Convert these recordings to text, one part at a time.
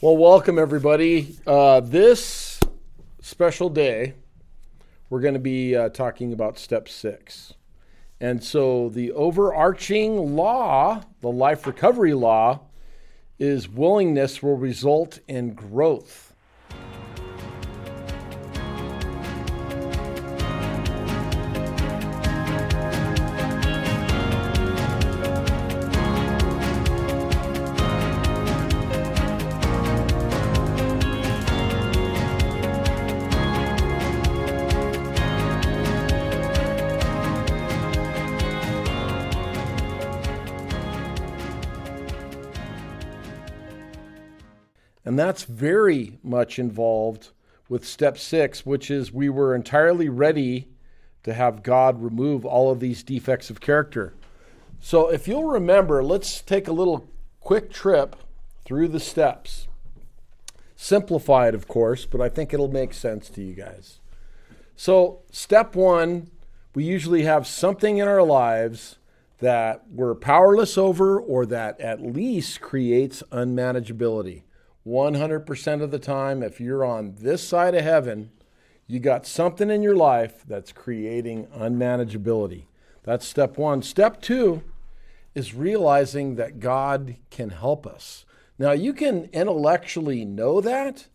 Well, welcome everybody. Uh, this special day, we're going to be uh, talking about step six. And so, the overarching law, the life recovery law, is willingness will result in growth. And that's very much involved with step six, which is we were entirely ready to have God remove all of these defects of character. So if you'll remember, let's take a little quick trip through the steps. Simplified, of course, but I think it'll make sense to you guys. So, step one, we usually have something in our lives that we're powerless over or that at least creates unmanageability. 100% of the time, if you're on this side of heaven, you got something in your life that's creating unmanageability. That's step one. Step two is realizing that God can help us. Now, you can intellectually know that,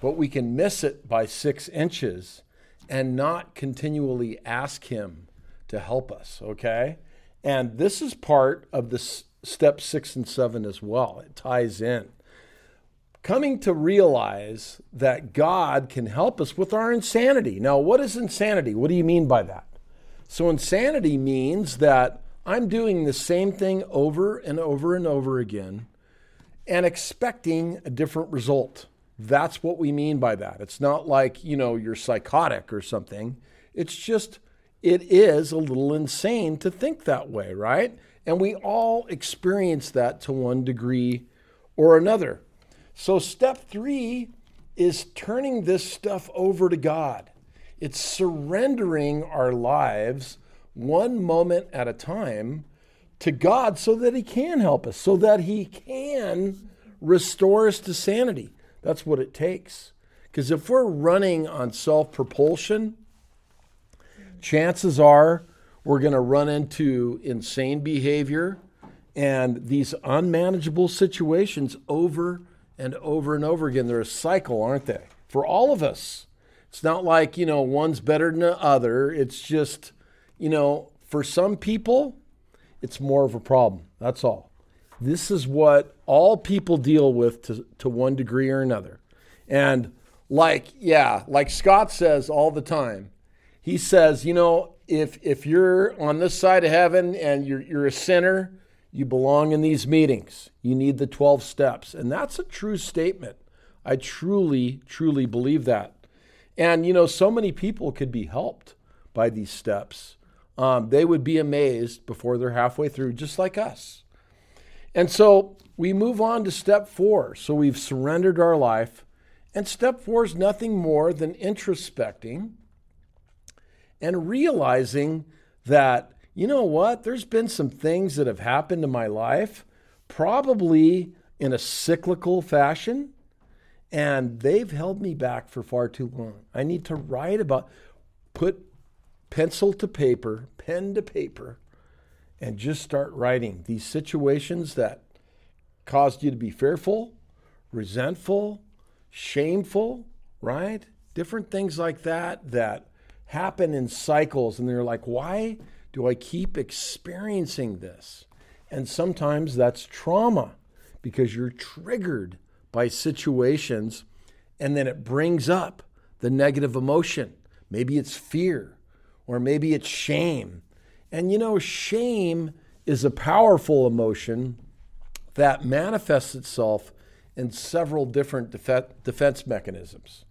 but we can miss it by six inches and not continually ask Him to help us, okay? And this is part of the step six and seven as well. It ties in coming to realize that God can help us with our insanity. Now, what is insanity? What do you mean by that? So, insanity means that I'm doing the same thing over and over and over again and expecting a different result. That's what we mean by that. It's not like, you know, you're psychotic or something. It's just, it is a little insane to think that way, right? And we all experience that to one degree or another. So, step three is turning this stuff over to God. It's surrendering our lives one moment at a time to God so that He can help us, so that He can restore us to sanity. That's what it takes. Because if we're running on self propulsion, chances are we're going to run into insane behavior and these unmanageable situations over and over and over again. They're a cycle, aren't they? For all of us. It's not like, you know, one's better than the other. It's just, you know, for some people, it's more of a problem. That's all. This is what all people deal with to, to one degree or another. And like, yeah, like Scott says all the time, he says, you know, if if you're on this side of heaven and you're you're a sinner, you belong in these meetings. You need the 12 steps. And that's a true statement. I truly, truly believe that. And, you know, so many people could be helped by these steps. Um, they would be amazed before they're halfway through, just like us. And so we move on to step four. So we've surrendered our life. And step four is nothing more than introspecting and realizing that you know what? There's been some things that have happened in my life, probably in a cyclical fashion, and they've held me back for far too long. I need to write about, put pencil to paper, pen to paper, and just start writing these situations that caused you to be fearful, resentful, shameful, right? Different things like that that happen in cycles. And they're like, why? Do I keep experiencing this? And sometimes that's trauma because you're triggered by situations and then it brings up the negative emotion. Maybe it's fear or maybe it's shame. And you know, shame is a powerful emotion that manifests itself in several different def- defense mechanisms.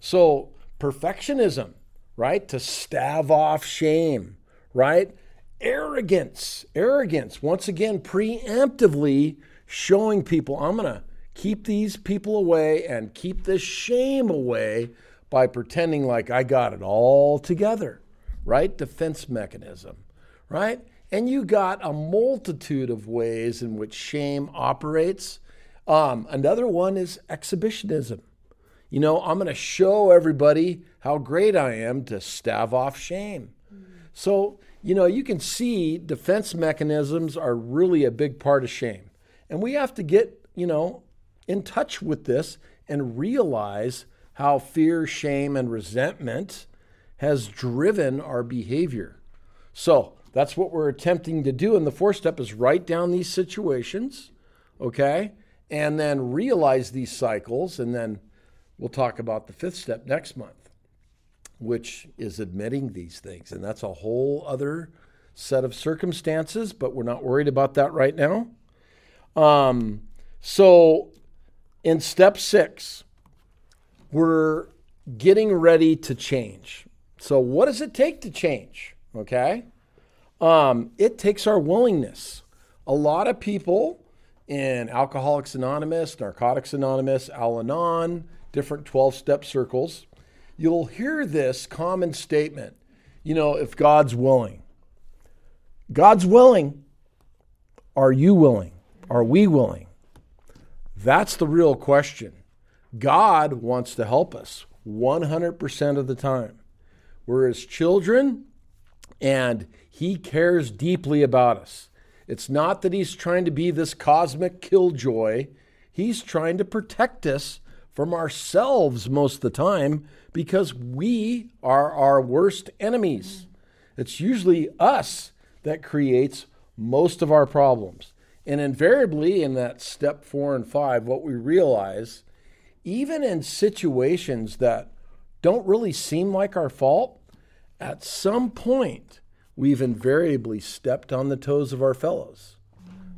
So, perfectionism, right? To stave off shame right? Arrogance, arrogance, once again, preemptively showing people, I'm going to keep these people away and keep this shame away by pretending like I got it all together, right? Defense mechanism, right? And you got a multitude of ways in which shame operates. Um, another one is exhibitionism. You know, I'm going to show everybody how great I am to stave off shame. So, you know, you can see defense mechanisms are really a big part of shame. And we have to get, you know, in touch with this and realize how fear, shame, and resentment has driven our behavior. So that's what we're attempting to do. And the fourth step is write down these situations, okay? And then realize these cycles. And then we'll talk about the fifth step next month, which is admitting these things. And that's a whole other set of circumstances, but we're not worried about that right now. Um, so in step six, we're getting ready to change. So, what does it take to change? Okay. Um, it takes our willingness. A lot of people in Alcoholics Anonymous, Narcotics Anonymous, Al Anon, different 12 step circles, you'll hear this common statement you know, if God's willing. God's willing. Are you willing? Are we willing? That's the real question. God wants to help us 100% of the time. We're his children, and he cares deeply about us. It's not that he's trying to be this cosmic killjoy, he's trying to protect us from ourselves most of the time because we are our worst enemies. It's usually us that creates most of our problems. And invariably, in that step four and five, what we realize, even in situations that don't really seem like our fault, at some point, we've invariably stepped on the toes of our fellows,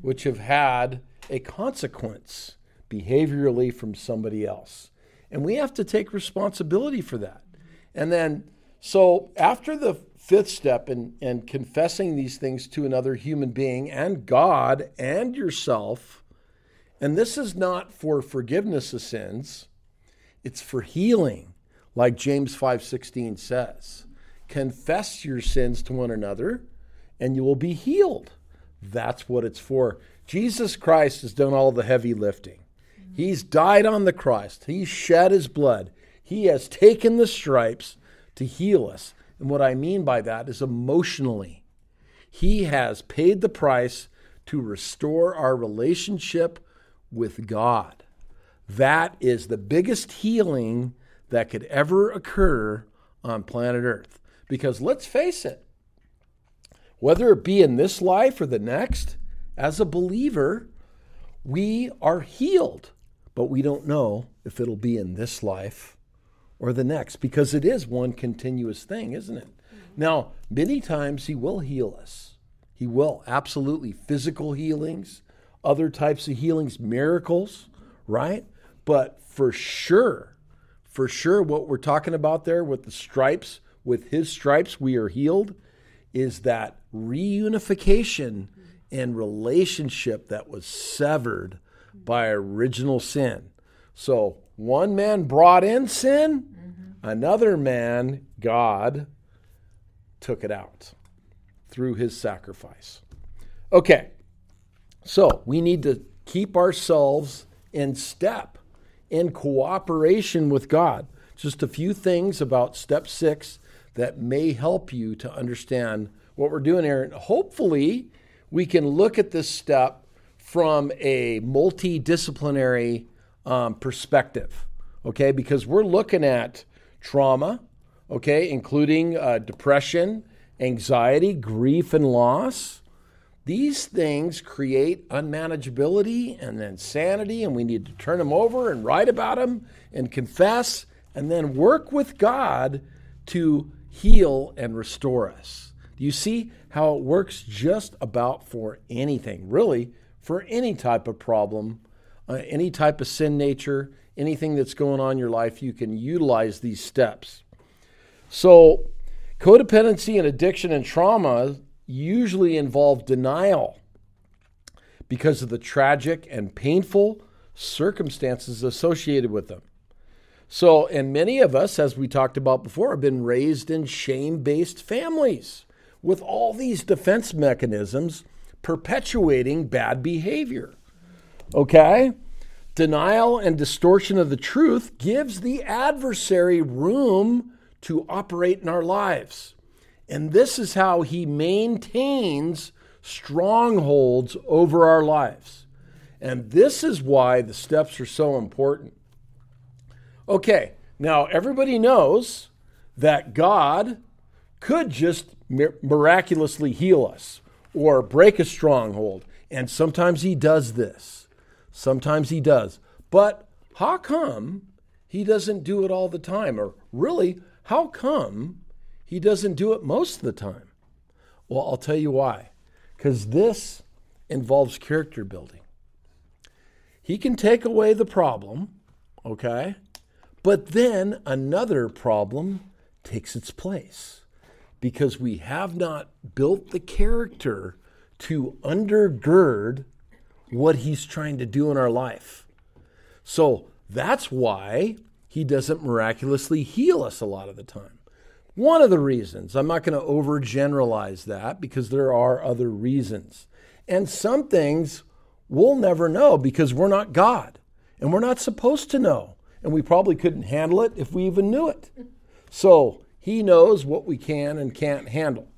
which have had a consequence behaviorally from somebody else. And we have to take responsibility for that. And then, so after the fifth step in, in confessing these things to another human being and God and yourself, and this is not for forgiveness of sins, it's for healing, like James 5:16 says. Confess your sins to one another, and you will be healed. That's what it's for. Jesus Christ has done all the heavy lifting. He's died on the cross. He's shed his blood. He has taken the stripes to heal us. And what I mean by that is emotionally. He has paid the price to restore our relationship with God. That is the biggest healing that could ever occur on planet Earth. Because let's face it, whether it be in this life or the next, as a believer, we are healed, but we don't know if it'll be in this life or the next because it is one continuous thing, isn't it? Mm-hmm. Now, many times He will heal us. He will, absolutely. Physical healings, other types of healings, miracles, right? But for sure, for sure, what we're talking about there with the stripes with his stripes we are healed is that reunification mm-hmm. and relationship that was severed by original sin. So one man brought in sin, mm-hmm. another man, God, took it out through his sacrifice. Okay, so we need to keep ourselves in step, in cooperation with God. Just a few things about step six that may help you to understand what we're doing here. And hopefully, we can look at this step from a multidisciplinary um, perspective, okay? Because we're looking at trauma, okay, including uh, depression, anxiety, grief, and loss. These things create unmanageability and then insanity, and we need to turn them over and write about them and confess and then work with God to heal and restore us. Do you see how it works just about for anything, really, for any type of problem, uh, any type of sin nature, anything that's going on in your life, you can utilize these steps. So, codependency and addiction and trauma usually involve denial because of the tragic and painful circumstances associated with them. So, and many of us, as we talked about before, have been raised in shame based families with all these defense mechanisms perpetuating bad behavior. Okay? Denial and distortion of the truth gives the adversary room to operate in our lives. And this is how he maintains strongholds over our lives. And this is why the steps are so important. Okay, now everybody knows that God could just miraculously heal us or break a stronghold. And sometimes he does this. Sometimes he does. But how come he doesn't do it all the time? Or really, how come he doesn't do it most of the time? Well, I'll tell you why. Because this involves character building. He can take away the problem, okay? But then another problem takes its place because we have not built the character to undergird what he's trying to do in our life. So that's why he doesn't miraculously heal us a lot of the time. One of the reasons, I'm not going to overgeneralize that because there are other reasons. And some things we'll never know because we're not God and we're not supposed to know. And we probably couldn't handle it if we even knew it. So he knows what we can and can't handle.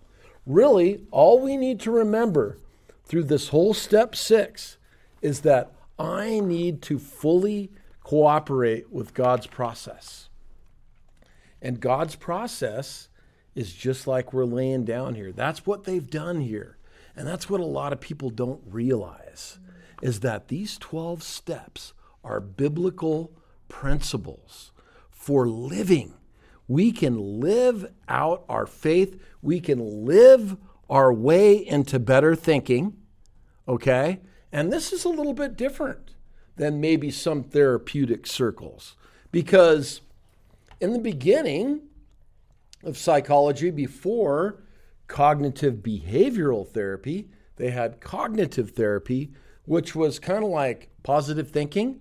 Really, all we need to remember through this whole step six is that I need to fully cooperate with God's process. And God's process is just like we're laying down here. That's what they've done here. And that's what a lot of people don't realize is that these 12 steps are biblical principles for living. We can live out our faith. We can live our way into better thinking. Okay? And this is a little bit different than maybe some therapeutic circles. Because in the beginning of psychology, before cognitive behavioral therapy, they had cognitive therapy, which was kind of like positive thinking.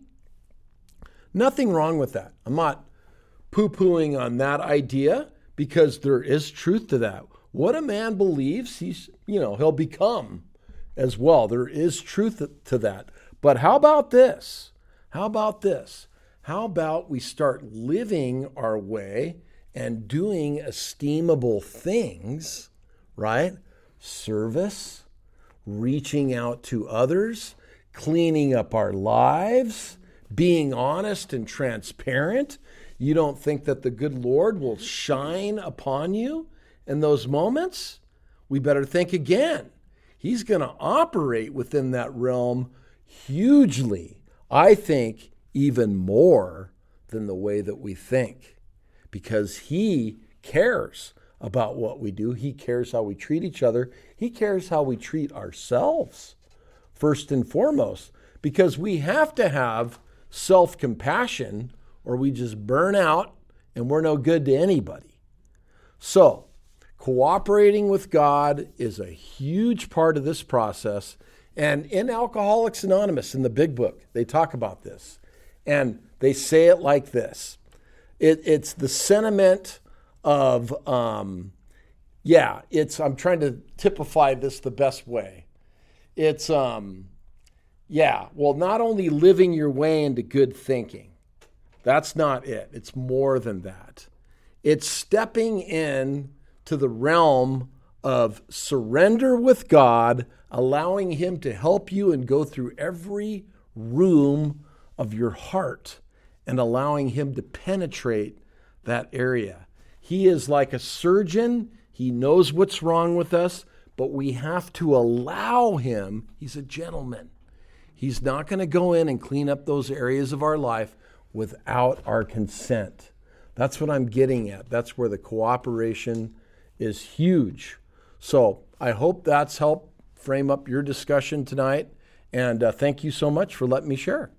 Nothing wrong with that. I'm not poo pooing on that idea because there is truth to that. What a man believes, he's, you know, he'll become as well. There is truth to that. But how about this? How about this? How about we start living our way and doing esteemable things, right? Service, reaching out to others, cleaning up our lives, being honest and transparent. You don't think that the good Lord will shine upon you in those moments? We better think again. He's going to operate within that realm hugely. I think even more than the way that we think because He cares about what we do. He cares how we treat each other. He cares how we treat ourselves, first and foremost, because we have to have self compassion or we just burn out and we're no good to anybody. So, cooperating with God is a huge part of this process. And in Alcoholics Anonymous, in the big book, they talk about this. And they say it like this it, it's the sentiment of, um, yeah, it's, I'm trying to typify this the best way. It's, um, yeah, well, not only living your way into good thinking, that's not it. It's more than that. It's stepping in to the realm of surrender with God, allowing Him to help you and go through every room of your heart and allowing Him to penetrate that area. He is like a surgeon, He knows what's wrong with us, but we have to allow Him. He's a gentleman. He's not going to go in and clean up those areas of our life without our consent. That's what I'm getting at. That's where the cooperation is huge. So I hope that's helped frame up your discussion tonight. And uh, thank you so much for letting me share.